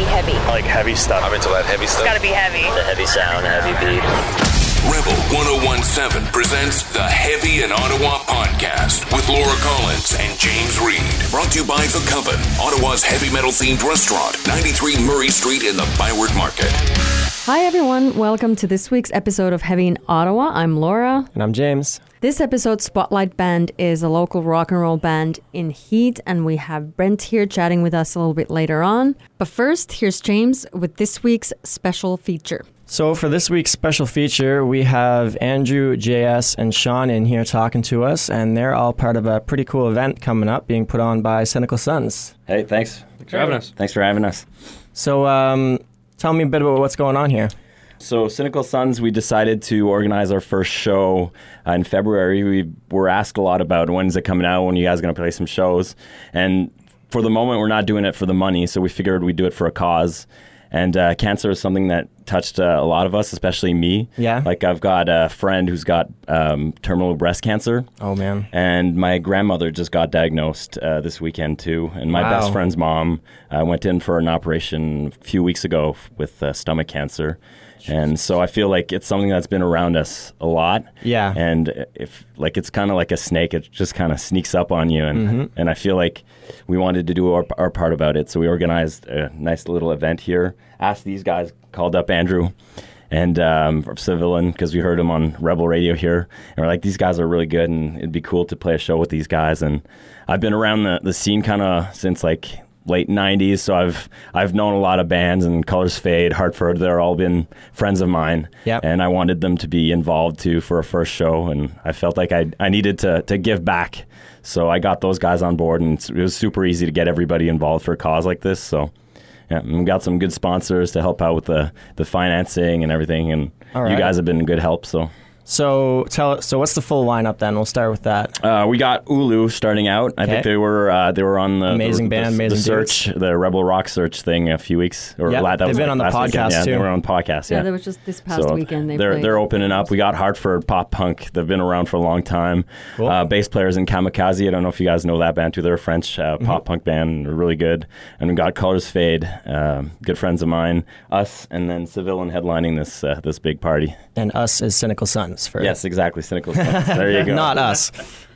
be heavy. I like heavy stuff. I'm into that heavy It's stuff. gotta be heavy. The heavy sound, heavy beat. Rebel 1017 presents the Heavy in Ottawa podcast with Laura Collins and James Reed. Brought to you by The Coven, Ottawa's heavy metal themed restaurant, 93 Murray Street in the Byward Market. Hi, everyone. Welcome to this week's episode of Heavy in Ottawa. I'm Laura. And I'm James. This episode's spotlight band is a local rock and roll band in Heat, and we have Brent here chatting with us a little bit later on. But first, here's James with this week's special feature. So, for this week's special feature, we have Andrew, JS, and Sean in here talking to us, and they're all part of a pretty cool event coming up being put on by Cynical Sons. Hey, thanks. Thanks for having us. Thanks for having us. So, um, tell me a bit about what's going on here. So, Cynical Sons, we decided to organize our first show uh, in February. We were asked a lot about when's it coming out, when you guys going to play some shows. And for the moment, we're not doing it for the money, so we figured we'd do it for a cause. And uh, cancer is something that touched uh, a lot of us, especially me. Yeah. Like, I've got a friend who's got um, terminal breast cancer. Oh, man. And my grandmother just got diagnosed uh, this weekend too, and my Wow. best friend's mom uh, went in for an operation a few weeks ago with uh, stomach cancer, and so I feel like it's something that's been around us a lot. Yeah. And if like it's kind of like a snake, it just kind of sneaks up on you, and Mm-hmm. and I feel like we wanted to do our, our part about it, so we organized a nice little event here. Asked these guys, called up Andrew and um, from Civilian because we heard him on Rebel Radio here, and we're like, these guys are really good, and it'd be cool to play a show with these guys. And I've been around the, the scene kind of since like late '90s, so I've I've known a lot of bands and Colors Fade, Hartford. They're all been friends of mine, Yep. and I wanted them to be involved too for a first show, and I felt like I I needed to to give back. So I got those guys on board, and it was super easy to get everybody involved for a cause like this. So. Yeah, and we got some good sponsors to help out with the, the financing and everything, and All you guys have been good help. So So, tell so what's the full lineup then? We'll start with that. uh, we got Ulu starting out. I Okay. think they were uh, they were on the Amazing the, band, the, amazing the search, the Rebel Rock search thing a few weeks. Or Yep, la- that they've was been like on the last weekend. podcast, Yeah, too. they were on podcast. Yeah, Yeah, that was just this past so weekend. They they're played. they're opening up. We got Hartford Pop Punk. They've been around for a long time. Cool. Uh, bass players in Kamikaze. I don't know if you guys know that band too. They're a French uh, Mm-hmm. pop punk band. They're really good. And we got Colors Fade. Um, good friends of mine. Us and then Civilian headlining this uh, this big party. And us as Cynical Sons. For Yes, exactly. Cynical. Sons. there you go. Not us.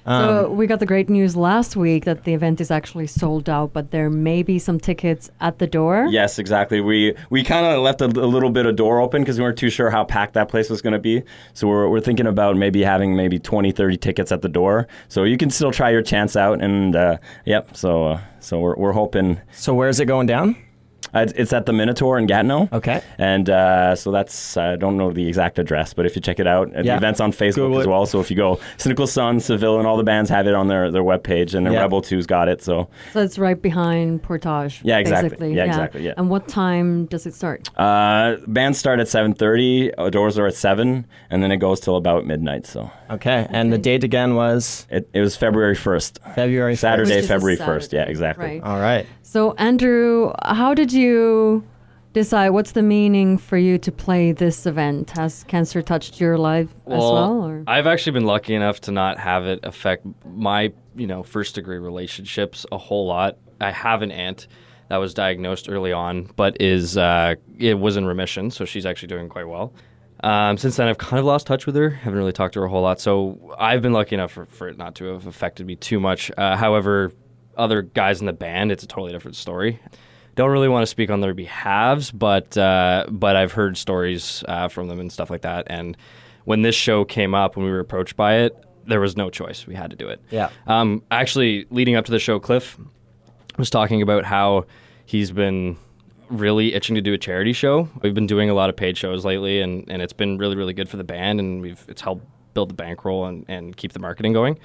so we got the great news last week that the event is actually sold out, but there may be some tickets at the door. Yes, exactly. We we kind of left a, a little bit of door open because we weren't too sure how packed that place was going to be. So we're, we're thinking about maybe having maybe 20, 30 tickets at the door. So you can still try your chance out. And uh, yep, so uh, so we're, we're hoping So, where's it going down? Uh, it's at the Minotaur in Gatineau. Okay. And uh, so that's I don't know the exact address, but if you check it out, uh, Yeah. the event's on Facebook Google as it. well. So if you go Cynical Sun, Seville, and all the bands have it on their their webpage, and then Yeah. Rebel 2's got it. So So it's right behind Portage. Yeah, exactly. Basically. Yeah, exactly, yeah. And what time does it start? uh, bands start at 7:30. uh, Doors are at seven, and then it goes till about midnight. So. Okay. And the date again was It, it was February 1st. February 1st. Saturday, Which is a February 1st. Yeah, exactly. right. All right. So, Andrew, how did you decide? What's the meaning for you to play this event? Has cancer touched your life as well? Or? I've actually been lucky enough to not have it affect my, you know, first degree relationships a whole lot. I have an aunt that was diagnosed early on, but is uh, it was in remission, so she's actually doing quite well. Um, since then, I've kind of lost touch with her. Haven't really talked to her a whole lot, so I've been lucky enough for, for it not to have affected me too much. Uh, however, other guys in the band, it's a totally different story. Don't really want to speak on their behalves, but uh, but I've heard stories uh, from them and stuff like that. And when this show came up, when we were approached by it, there was no choice. We had to do it. Yeah. Um, actually, leading up to the show, Cliff was talking about how he's been really itching to do a charity show. We've been doing a lot of paid shows lately, and, and it's been really, really good for the band, and we've it's helped build the bankroll and, and keep the marketing going.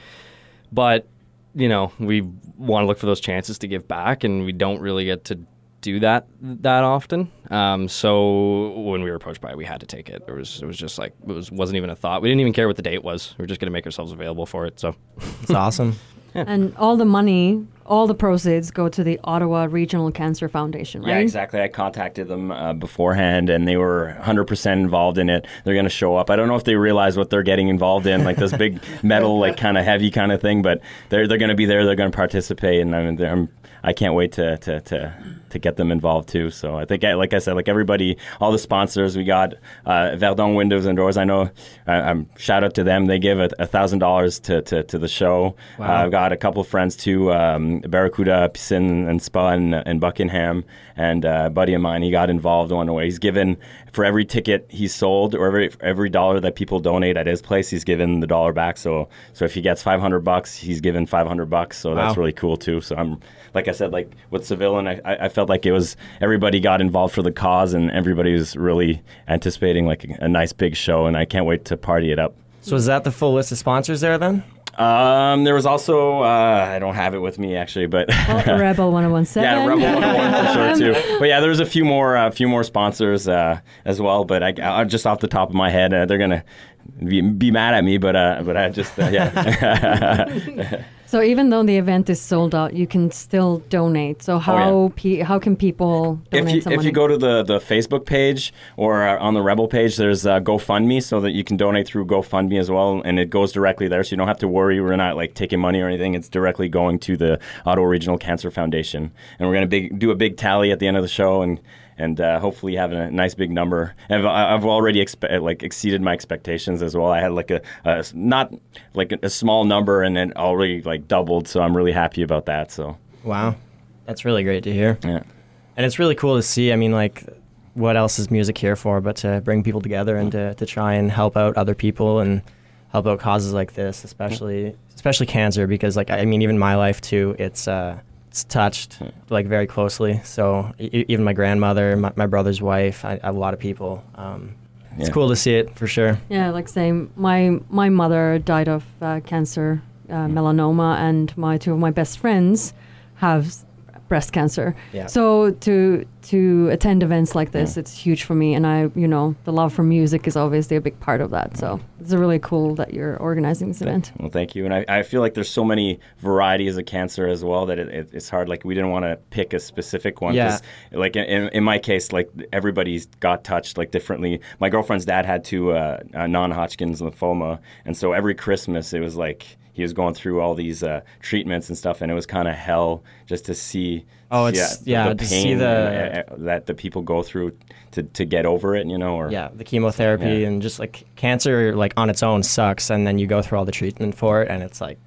But you know, we want to look for those chances to give back, and we don't really get to do that that often. Um, so when we were approached by it, we had to take it. It was it was just like it was wasn't even a thought. We didn't even care what the date was. We were just going to make ourselves available for it. So It's awesome. And all the money, all the proceeds go to the Ottawa Regional Cancer Foundation, right? Yeah, exactly. I contacted them uh, beforehand, and they were 100% involved in it. They're going to show up. I don't know if they realize what they're getting involved in, like this big metal, like kind of heavy kind of thing. But they're they're going to be there. They're going to participate, and I'm, I'm I can't wait to to, to to get them involved too. So I think, like I said, like everybody, all the sponsors, we got uh, Verdun Windows and Doors. I know, uh, um, shout out to them. They give a thousand dollars to to the show. Uh, I've got a couple friends too, um, Barracuda, Piscine, and Spa in, in Buckingham, and uh, a buddy of mine. He got involved one way. He's given for every ticket he's sold or every every dollar that people donate at his place, he's given the dollar back. So so if he gets five hundred bucks, he's given five hundred bucks. So that's really cool too. So I'm like I said, like with Civilian, I, I I felt like it was everybody got involved for the cause, and everybody was really anticipating like a, a nice big show, and I can't wait to party it up. So is that the full list of sponsors there then? Um, there was also uh, I don't have it with me actually, but Well, Rebel 1017. yeah, Rebel 101 for sure too. But yeah, there's a few more, a few more sponsors uh, as well. But I, I just off the top of my head, uh, they're gonna be, be mad at me. But uh, but I just uh, yeah. So even though the event is sold out, you can still donate. So how pe- how can people donate Oh, if you, if you go to the, the Facebook page or uh, on the Rebel page, there's uh, GoFundMe so that you can donate through GoFundMe as well, and it goes directly there, so you don't have to worry. We're not like taking money or anything. It's directly going to the Ottawa Regional Cancer Foundation, and we're gonna big, do a big tally at the end of the show and. And uh, hopefully having a nice big number. And I've, I've already expe- like exceeded my expectations as well. I had like a, a s- not like a, a small number, and it already like doubled. So I'm really happy about that. So Wow, that's really great to hear. yeah. And it's really cool to see. I mean, like, what else is music here for but to bring people together and to, to try and help out other people and help out causes like this, especially especially cancer, because like I mean, even my life too, it's uh, it's touched like very closely. So e- even my grandmother, my, my brother's wife, I, a lot of people. Um, it's cool to see it for sure. Yeah, like saying my my mother died of uh, cancer, uh, melanoma, and my two of my best friends have s- breast cancer. Yeah. So to to attend events like this, Mm. it's huge for me, and I you know the love for music is obviously a big part of that. So it's really cool that you're organizing this event. Well, thank you. And I, I feel like there's so many varieties of cancer as well that it, it, it's hard. Like we didn't want to pick a specific one. 'cause, Like in, in my case, like everybody's got touched like differently. My girlfriend's dad had to uh, uh, non-Hodgkin's lymphoma, and so every Christmas it was like he was going through all these uh, treatments and stuff, and it was kind of hell just to see. Oh, it's- yeah, to see the- and, uh, that the people go through to, to get over it, you know, or Yeah, the chemotherapy Yeah. and just like cancer, like on its own sucks, and then you go through all the treatment for it, and it's like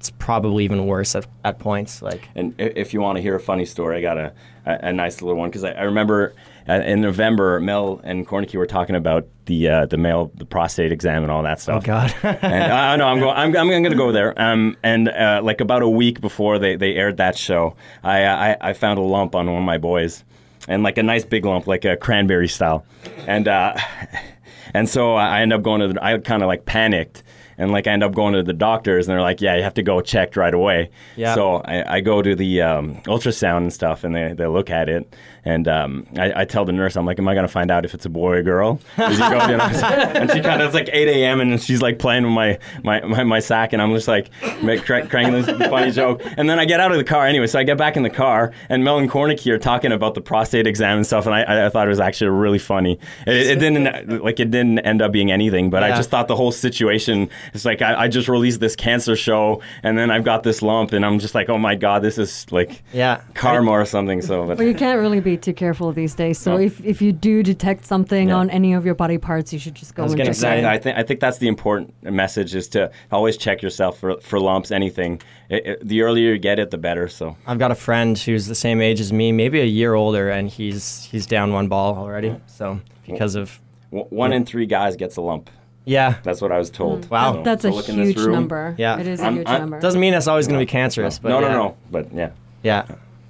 it's probably even worse at, at points. Like And if you want to hear a funny story, I got a, a, a nice little one because I, I remember uh, in November, Mel and Cornicky were talking about the uh, the male the prostate exam and all that stuff. oh god, and I know I'm going. I'm, I'm going to go there. Um, and uh, like about a week before they, they aired that show, I, I I found a lump on one of my boys, and like a nice big lump, like a cranberry style, and uh, and so I end up going to. The, I kind of like panicked. And like I end up going to the doctors, and they're like, "Yeah, you have to go checked right away." Yeah. So I, I go to the um, ultrasound and stuff, and they, they look at it, and um, I, I tell the nurse, I'm like, "Am I gonna find out if it's a boy or girl?" 'Cause you go, you know, and she kind of it's like 8 a.m. and she's like playing with my my, my, my sack, and I'm just like make, cra- cracking this funny joke, and then I get out of the car anyway. So I get back in the car, and Mel and Cornicky are talking about the prostate exam and stuff, and I, I, I thought it was actually really funny. It, it didn't like it didn't end up being anything, but I just thought the whole situation it's like I, I just released this cancer show and then I've got this lump and I'm just like oh my god this is like yeah, karma or something so but Well, you can't really be too careful these days. So No. if, if you do detect something Yeah. on any of your body parts, you should just go I was and gonna say, I think I think that's the important message is to always check yourself for, for lumps, anything. It, it- the earlier you get it, the better. So I've got a friend who's the same age as me, maybe a year older, and he's he's down one ball already. So because of w- one in three guys gets a lump. yeah, That's what I was told. Mm. Wow. So- That- that's so a look huge room. number. Yeah. It is a I'm- huge I'm- number. doesn't mean that's always going to be cancerous, but no, no, yeah. no. But yeah. Yeah,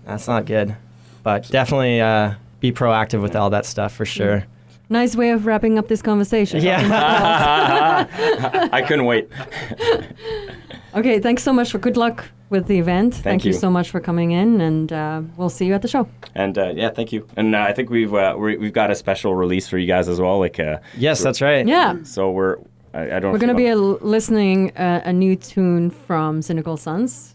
that's not good. But definitely uh, be proactive with all that stuff for sure. Nice way of wrapping up this conversation. Yeah. I couldn't wait. Okay, thanks so much for good luck with the event. Thank, you. you. so much for coming in, and uh, we'll see you at the show. And uh, yeah, thank you. And uh, I think we've uh, we we've got a special release for you guys as well. Like uh, yes, that's right. Yeah, so we're I, I don't. we're going to be listening uh, a new tune from Cynical Sons.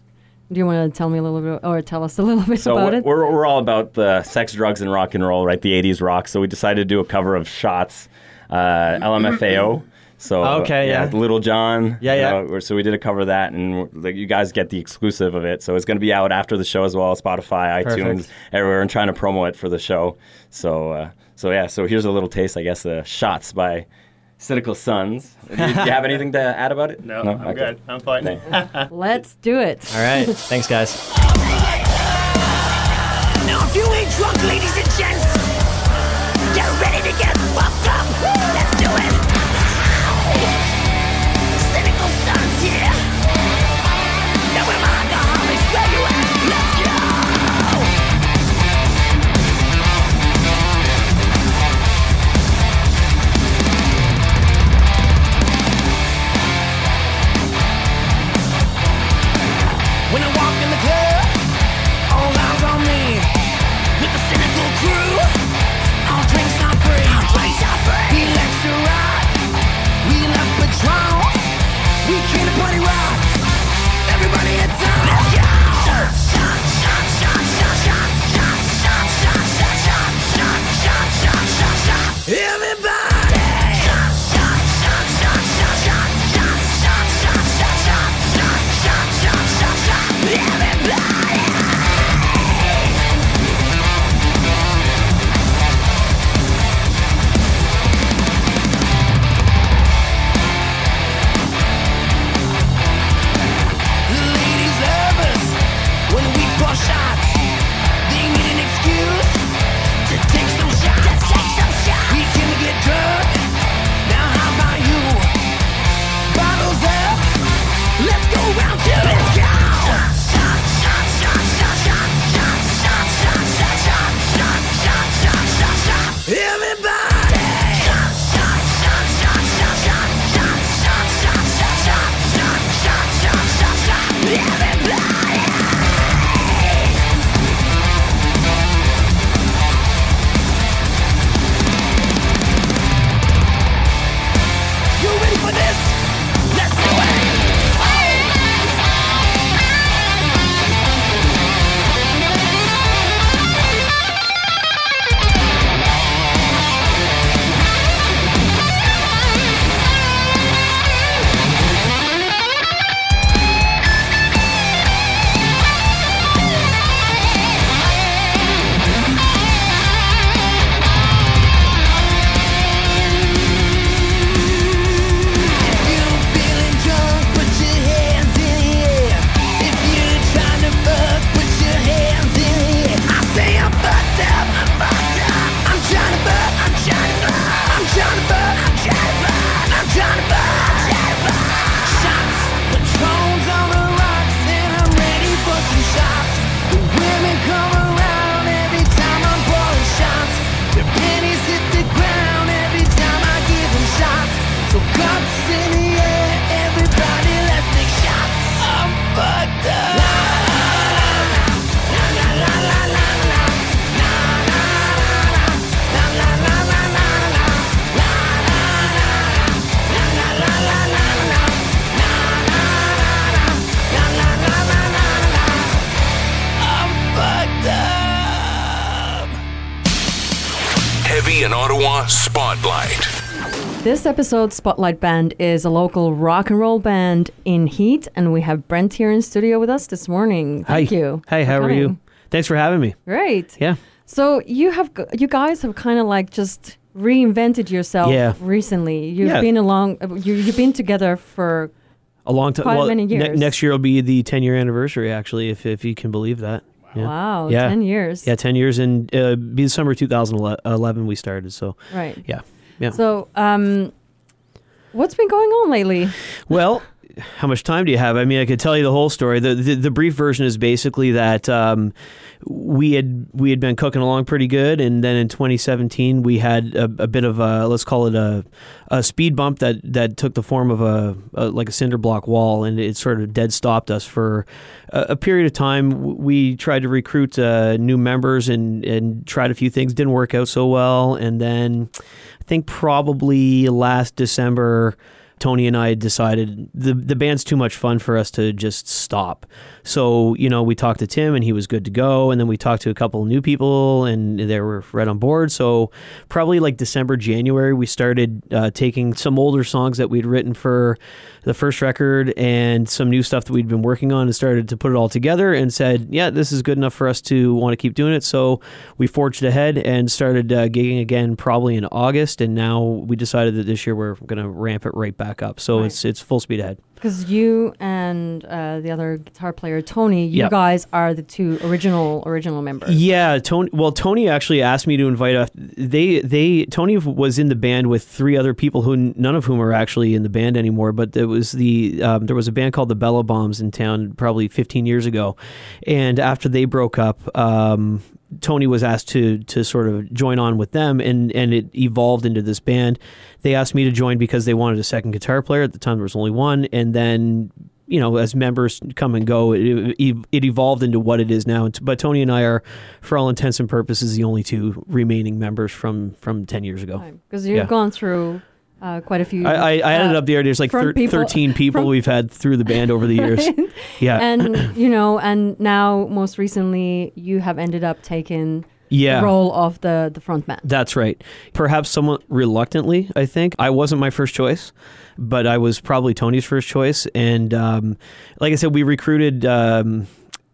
Do you want to tell me a little bit, or tell us a little bit So about we're, it? we're we're all about the sex, drugs, and rock and roll, right? The '80s rock. So we decided to do a cover of Shots, uh, LMFAO. So Okay, yeah. Lil Jon. Yeah, you yeah. know, so we did a cover of that, and like you guys get the exclusive of it. So it's going to be out after the show as well, Spotify, iTunes, Perfect. everywhere, and trying to promo it for the show. So uh, so yeah. So here's a little taste, I guess. Uh, shots by Cynical Sons. do, you, do you have anything to add about it? No, no? I'm okay. Good. I'm fine. Let's do it. All right. Thanks, guys. Now, if you ain't drunk, ladies and gents, Heavy in Ottawa Spotlight. This episode's Spotlight Band is a local rock and roll band in Heat, and we have Brent here in studio with us this morning. Thank Hi. you. Hey, for how are you? Thanks for having me. Great. Yeah. So you have you guys have kind of like just reinvented yourself Yeah. recently. You've Yeah. been along. You, you've been together for A long time. Quite well, many ne- years. next year will be the 10 year anniversary, actually, if, if you can believe that. Yeah. wow, Yeah. ten years. Yeah, 10 years and uh, be the summer 2011 we started. So, Right. yeah. Yeah. So, um, what's been going on lately? Well, how much time do you have? I mean, I could tell you the whole story. The the, the brief version is basically that um, we had we had been cooking along pretty good, and then in 2017 we had a, a bit of a let's call it a, a speed bump that that took the form of a, a like a cinder block wall, and it sort of dead stopped us for a, a period of time. We tried to recruit uh, new members and and tried a few things, didn't work out so well, and then I think probably last December Tony and I decided the the band's too much fun for us to just stop. So you know, we talked to Tim and he was good to go, and then we talked to a couple new people and they were right on board. So probably like December, January, we started uh, taking some older songs that we'd written for the first record and some new stuff that we'd been working on and started to put it all together and said, yeah, this is good enough for us to want to keep doing it. So we forged ahead and started uh, gigging again probably in August, and now we decided that this year we're going to ramp it right back up. So Right. it's it's full speed ahead. Because you and uh, the other guitar player Tony, you Yeah. guys are the two original original members. Yeah, Tony. Well, Tony actually asked me to invite. A, they they Tony was in the band with three other people who none of whom are actually in the band anymore. But there was the um, there was a band called the Bella Bombs in town probably 15 years ago, and after they broke up. Um, Tony was asked to to sort of join on with them, and and it evolved into this band. They asked me to join because they wanted a second guitar player. At the time, there was only one, and then you know, as members come and go, it, it, evolved into what it is now. But Tony and I are, for all intents and purposes, the only two remaining members from from ten years ago. Because you've Yeah. gone through uh, quite a few. I, I, I ended uh, up there. There's like thir- people- thirteen people from- we've had through the band over the years. Yeah, and you know, and now most recently, you have ended up taking yeah. the role of the the front man. That's right. Perhaps somewhat reluctantly, I think. I wasn't my first choice, but I was probably Tony's first choice. And um, like I said, we recruited. Um,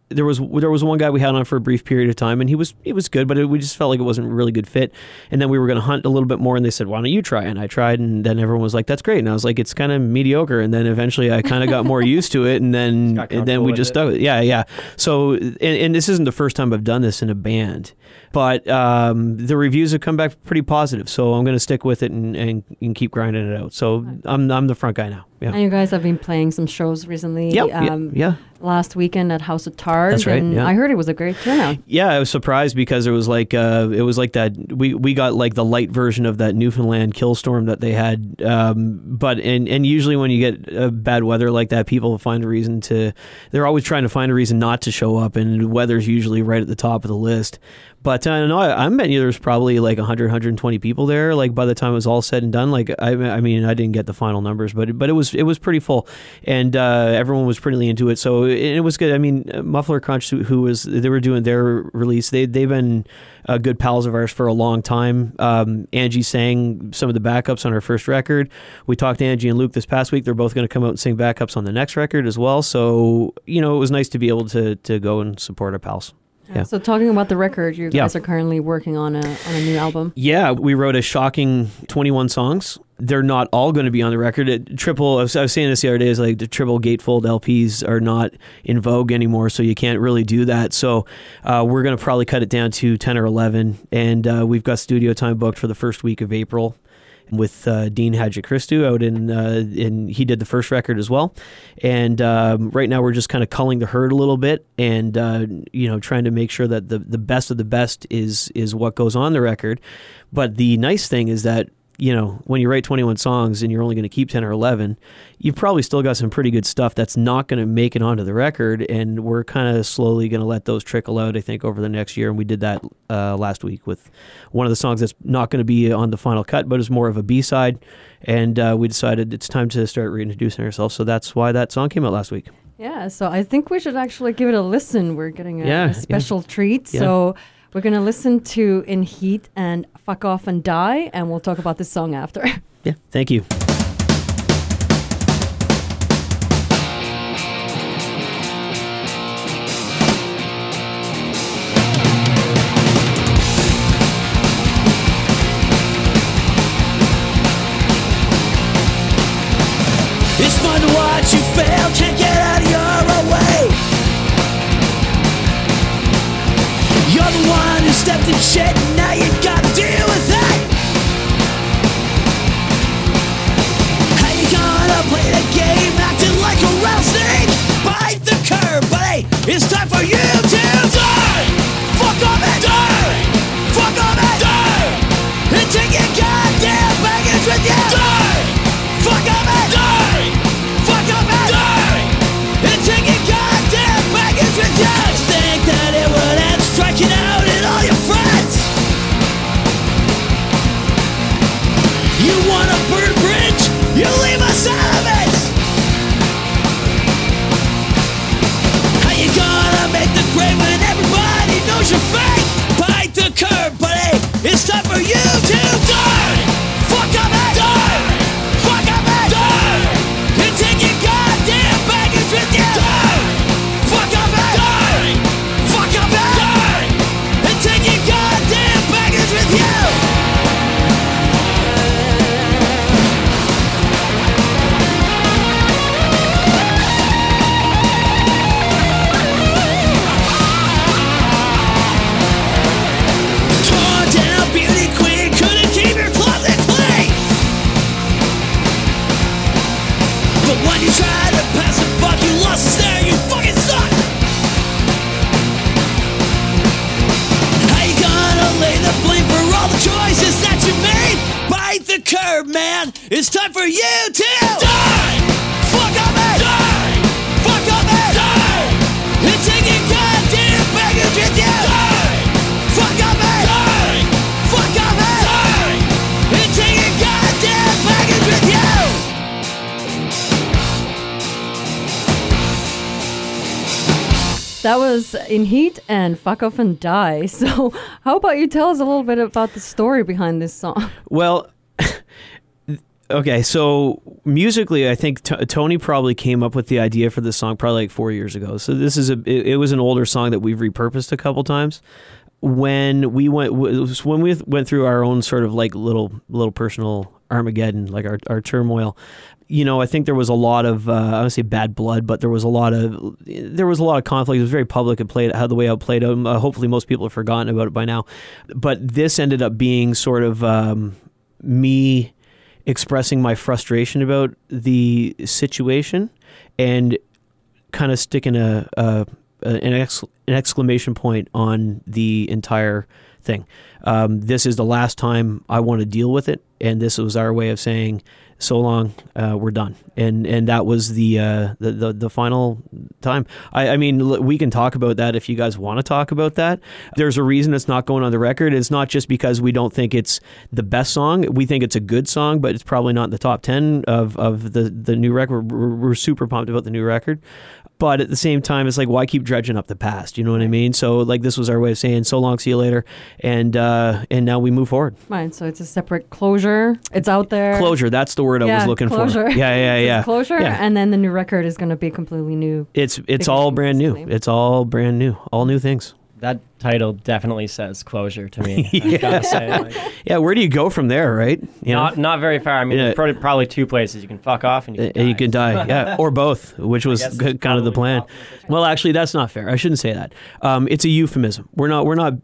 there was there was one guy we had on for a brief period of time, and he was he was good, but it, we just felt like it wasn't a really good fit. And then we were going to hunt a little bit more, and they said, "Why don't you try?" And I tried, and then everyone was like, "That's great." And I was like, "It's kind of mediocre." And then eventually, I kind of got more used to it, and then and then we just it. stuck. with it. Yeah, yeah. So, and, and this isn't the first time I've done this in a band, but um, the reviews have come back pretty positive. So I'm going to stick with it and, and, and keep grinding it out. So I'm I'm the front guy now. Yeah. And you guys have been playing some shows recently. Yep, yeah, um, yeah. Last weekend at House of Targ. That's right, And yeah. I heard it was a great turnout. Yeah, I was surprised because it was like uh, it was like that. We we got like the light version of that Newfoundland Killstorm that they had. Um, but and and usually when you get uh, bad weather like that, people find a reason to. They're always trying to find a reason not to show up, and weather's usually right at the top of the list. But uh, no, I, I'm betting you there's probably like 100, 120 people there. Like by the time it was all said and done, like I, I mean, I didn't get the final numbers, but but it was it was pretty full, and uh, everyone was pretty into it. So it, it was good. I mean, Muffler Crunch, who, who was they were doing their release, they they've been uh, good pals of ours for a long time. Um, Angie sang some of the backups on her first record. We talked to Angie and Luke this past week. They're both going to come out and sing backups on the next record as well. So you know, it was nice to be able to to go and support our pals. Yeah. So talking about the record, you Yeah. guys are currently working on a on a new album. Yeah, we wrote a shocking 21 songs. They're not all going to be on the record. It, triple, I was, I was saying this the other day, is like the triple gatefold LPs are not in vogue anymore, so you can't really do that. So uh, we're going to probably cut it down to 10 or 11, and uh, we've got studio time booked for the first week of April with uh, Dean Hadjichristou out in, uh, in he did the first record as well, and um, right now we're just kind of culling the herd a little bit, and uh, you know trying to make sure that the the best of the best is is what goes on the record. But the nice thing is that you know when you write 21 songs and you're only going to keep 10 or 11, you've probably still got some pretty good stuff that's not going to make it onto the record, and we're kind of slowly going to let those trickle out. I think over the next year, and we did that uh, last week with one of the songs that's not going to be on the final cut, but is more of a B side. And uh, we decided it's time to start reintroducing ourselves. So that's why that song came out last week. Yeah, so I think we should actually give it a listen. We're getting a, Yeah, a yeah. special treat. Yeah. So we're going to listen to In Heat and Fuck Off and Die, and we'll talk about this song after. Yeah, thank you. Was in Heat and Fuck Off and Die. So, how about you tell us a little bit about the story behind this song? Well, okay, so musically, I think T- Tony probably came up with the idea for this song probably like four years ago. So this is a it, it was an older song that we've repurposed a couple times. When we went when we went through our own sort of like little little personal Armageddon, like our our turmoil. You know, I think there was a lot of uh, I would say bad blood, but there was a lot of there was a lot of conflict. It was very public. It played how the way it played out. Uh, hopefully, most people have forgotten about it by now. But this ended up being sort of um, me expressing my frustration about the situation and kind of sticking a, a an, an exclamation point on the entire thing. Um, this is the last time I want to deal with it, and this was our way of saying, "So long, uh, we're done." And and that was the, uh, the the the final time. I, I mean, l- we can talk about that if you guys want to talk about that. There's a reason it's not going on the record. It's not just because we don't think it's the best song. We think it's a good song, but it's probably not in the top ten of of the the new record. We're, we're super pumped about the new record. But at the same time, it's like, why keep dredging up the past? You know what I mean? So, like, this was our way of saying, so long, see you later. And, uh, and now we move forward. Right, so it's a separate closure. It's out there. Closure, that's the word I Yeah, was looking closure. for. Yeah, yeah, yeah. Closure, Yeah. and then the new record is going to be completely new. It's it's all brand new. It's all brand new. All new things. That title definitely says closure to me. I gotta say, like, Yeah, where do you go from there, right? You know? not not very far. I mean, Yeah. there's probably, probably two places you can fuck off and you Uh, can die. you can die, yeah, or both, which was g- kind of the plan. the Well, actually, that's not fair. I shouldn't say that. Um, it's a euphemism. We're not. We're not.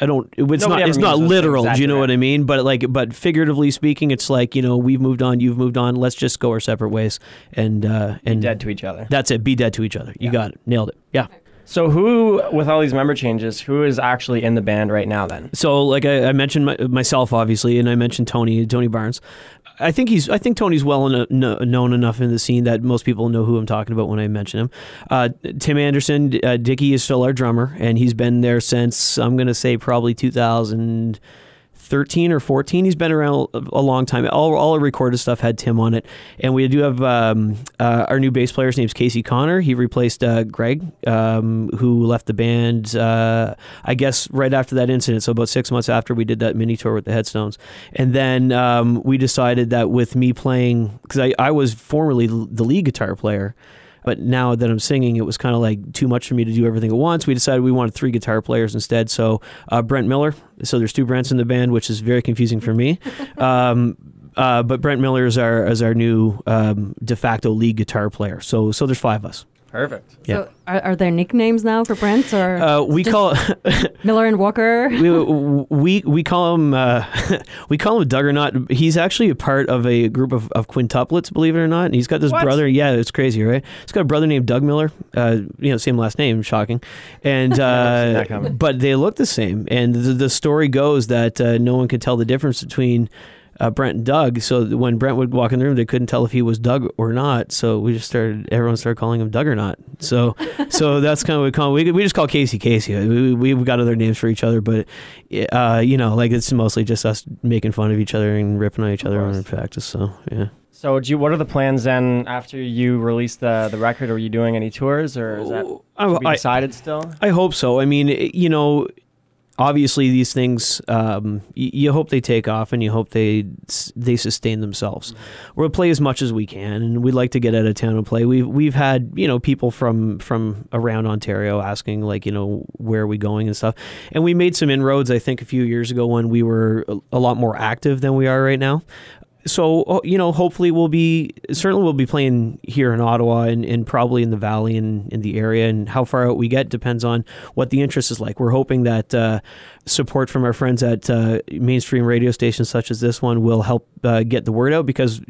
I don't. It's Nobody not. It's not literal. things Do you know that what I mean? But like, but figuratively speaking, it's like you know, we've moved on. You've moved on. Let's just go our separate ways, and uh, and dead to each other. That's it. Be dead to each other. You got it. Nailed it. Yeah. So who, with all these member changes, who is actually in the band right now? Then So, like I, I mentioned my, myself, obviously, and I mentioned Tony, Tony Barnes. I think he's. I think Tony's well known enough in the scene that most people know who I'm talking about when I mention him. Uh, Tim Anderson, uh, Dickie is still our drummer, and he's been there since I'm going to say probably 2013 or 14. He's been around a long time. All all our recorded stuff had Tim on it, and we do have um, uh, our new bass player's name's Casey Connor. He replaced uh, Greg, um, who left the band. Uh, I guess right after that incident, so about six months after we did that mini tour with the Headstones, and then um, we decided that with me playing, because I, I was formerly the lead guitar player. But now that I'm singing, it was kind of like too much for me to do everything at once. We decided we wanted three guitar players instead. So uh, Brent Miller. So there's two Brents in the band, which is very confusing for me. Um, uh, but Brent Miller is our is our new um, de facto lead guitar player. So so there's five of us. Perfect. Yeah. So, are, are there nicknames now for Brent or Uh, we call Miller and Walker? we, we we call him uh, we call him Duggernaut. He's actually a part of a group of, of quintuplets, believe it or not. And he's got this What? brother. Yeah, it's crazy, right? He's got a brother named Doug Miller. Uh, you know, same last name, shocking. And uh, but they look the same. And the, the story goes that uh, no one could tell the difference between. Uh, Brent and Doug. So when Brent would walk in the room, they couldn't tell if he was Doug or not. So we just started. Everyone started calling him Doug or not. So, so that's kind of what we call. We, we just call Casey Casey. We, we we've got other names for each other, but uh, you know, like it's mostly just us making fun of each other and ripping on each other in practice. So yeah. So, do you, what are the plans then after you release the the record? Are you doing any tours, or is that be I- decided still? I hope so. I mean, you know, obviously these things um, y- you hope they take off and you hope they they sustain themselves. We'll play as much as we can, and we'd like to get out of town and play. We've we've had you know people from from around Ontario asking like you know where are we going and stuff, and we made some inroads. I think a few years ago when we were a, a lot more active than we are right now so uh, you know hopefully we'll be certainly we'll be playing here in ottawa and, and probably in the valley and in the area and how far out we get depends on what the interest is like we're hoping that uh, support from our friends at uh, mainstream radio stations such as this one will help uh, get the word out because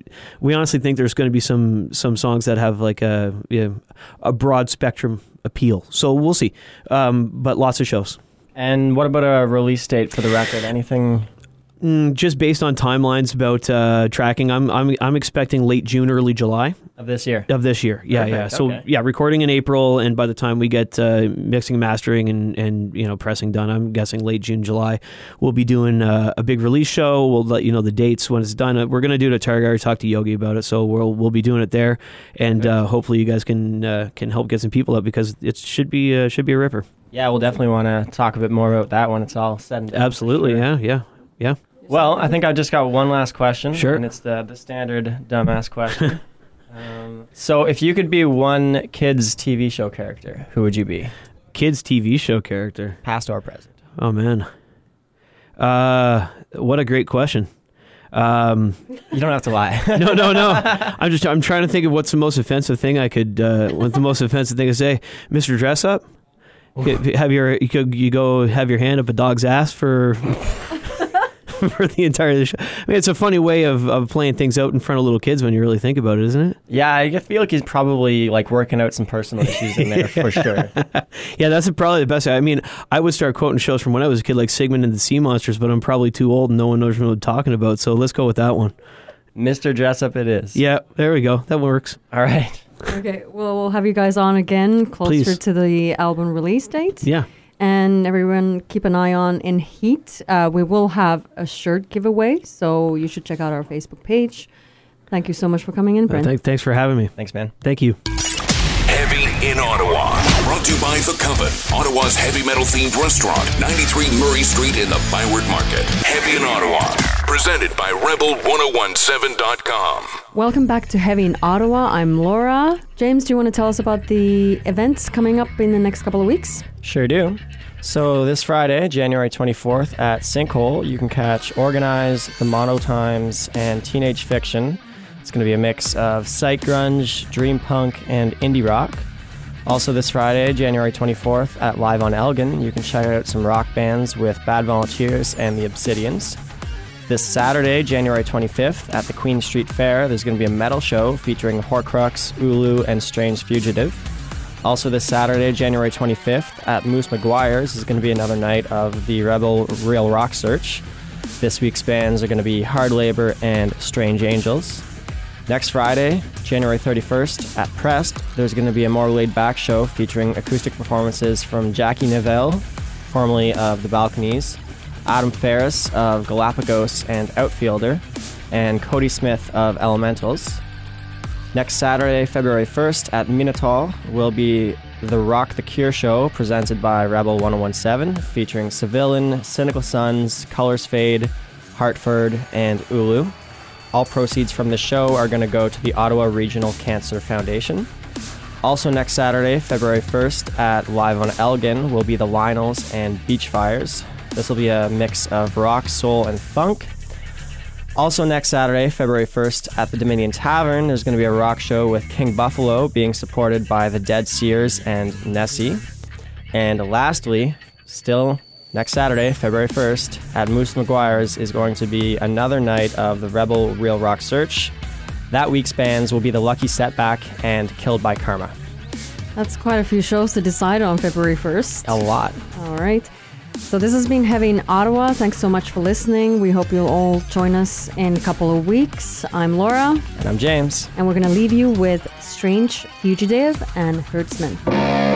we honestly think there's going to be some some songs that have like a you know, a broad spectrum appeal so we'll see um, but lots of shows And what about a release date for the record? Anything? Mm, just based on timelines about uh, tracking, I'm I'm I'm expecting late June, early July Of this year. of this year. Yeah, yeah. So okay. yeah, recording in April, and by the time we get uh, mixing, mastering, and and you know pressing done, I'm guessing late June, July. We'll be doing uh, a big release show. We'll let you know the dates when it's done. Uh, We're gonna do it at Target. I talked to Yogi about it, so we'll we'll be doing it there, and uh, hopefully you guys can uh, can help get some people up because it should be uh, should be a ripper. Yeah, we'll definitely want to talk a bit more about that when it's all said and done. Absolutely, Sure. yeah, yeah, yeah. Well, I think I just got one last question. Sure. And it's the, the standard dumbass question. um, so, if you could be one kids' TV show character, who would you be? Kids TV show character. Past or present? Oh man, uh, what a great question. Um, You don't have to lie. no, no, no. I'm just I'm trying to think of what's the most offensive thing I could. Uh, what's the most offensive thing to say, Mister Dress Up? Have your you could you go have your hand up a dog's ass for for the entire show. I mean, it's a funny way of, of playing things out in front of little kids when you really think about it, isn't it? yeah, I feel like he's probably like working out some personal issues in there for sure. Yeah, that's probably the best. I mean, I would start quoting shows from when I was a kid, like Sigmund and the Sea Monsters, but I'm probably too old and no one knows what I'm talking about. So let's go with that one. Mr. Dress Up, it is. Yeah, there we go. That works. All right. Okay, well, we'll have you guys on again closer Please. to the album release date. Yeah. And everyone keep an eye on in Heat. Uh, we will have a shirt giveaway, so you should check out our Facebook page. Thank you so much for coming in, Brent. Th- thanks for having me. Thanks, man. Thank you. Heavy in Ottawa. Brought to you by The Coven, Ottawa's heavy metal themed restaurant, 93 Murray Street in the Byward Market. Heavy in Ottawa. Presented by Rebel1017.com. Welcome back to Heavy in Ottawa. I'm Laura. James, do you want to tell us about the events coming up in the next couple of weeks? Sure do. So this Friday, January 24th at Sinkhole, you can catch Organize, The Mono Times, and Teenage Fiction. It's going to be a mix of psych grunge, dream punk, and indie rock. Also this Friday, January 24th at Live on Elgin, you can check out some rock bands with Bad Volunteers and the Obsidians. This Saturday, January 25th, at the Queen Street Fare, there's going to be a metal show featuring Horcrux, Ulu, and Strange Fugitive. Also, this Saturday, January 25th, at Moose McGuire's is going to be another night of the Rebel Real Rock Search. This week's bands are going to be Hard Labor and Strange Angels. Next Friday, January 31st, at Pressed, there's going to be a more laid back show featuring acoustic performances from Jackie Neville, formerly of The Balconies, Adam Ferris of Galapagos and Outfielder, and Cody Smith of Elementals. Next Saturday, February 1st, at Minotaur, will be the Rock the Cure show presented by Rebel 1017, featuring Civilian, Cynical Sons, Colors Fade, Hartford, and Ulu. All proceeds from the show are going to go to the Ottawa Regional Cancer Foundation. Also, next Saturday, February 1st, at Live on Elgin, will be the Lionels and Beachfires. This will be a mix of rock, soul, and funk. Also, next Saturday, February 1st, at the Dominion Tavern, there's going to be a rock show with King Buffalo being supported by the Dead Seers and Nessie. And lastly, still next Saturday, February 1st, at Moose McGuire's is going to be another night of the Rebel Real Rock Search. That week's bands will be The Lucky Setback and Killed by Karma. That's quite a few shows to decide on February 1st. A lot. All right. So this has been Heavy in Ottawa. Thanks so much for listening. We hope you'll all join us in a couple of weeks. I'm Laura, And I'm James. and we're going to leave you with Strange Fugitive and Hertzman.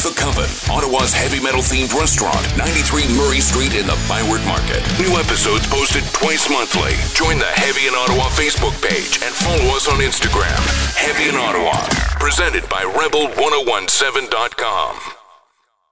You The Coven, Ottawa's heavy metal themed restaurant, 93 Murray Street in the Byward Market. New episodes posted twice monthly. Join the Heavy in Ottawa Facebook page and follow us on Instagram. Heavy in Ottawa. Presented by Rebel1017.com.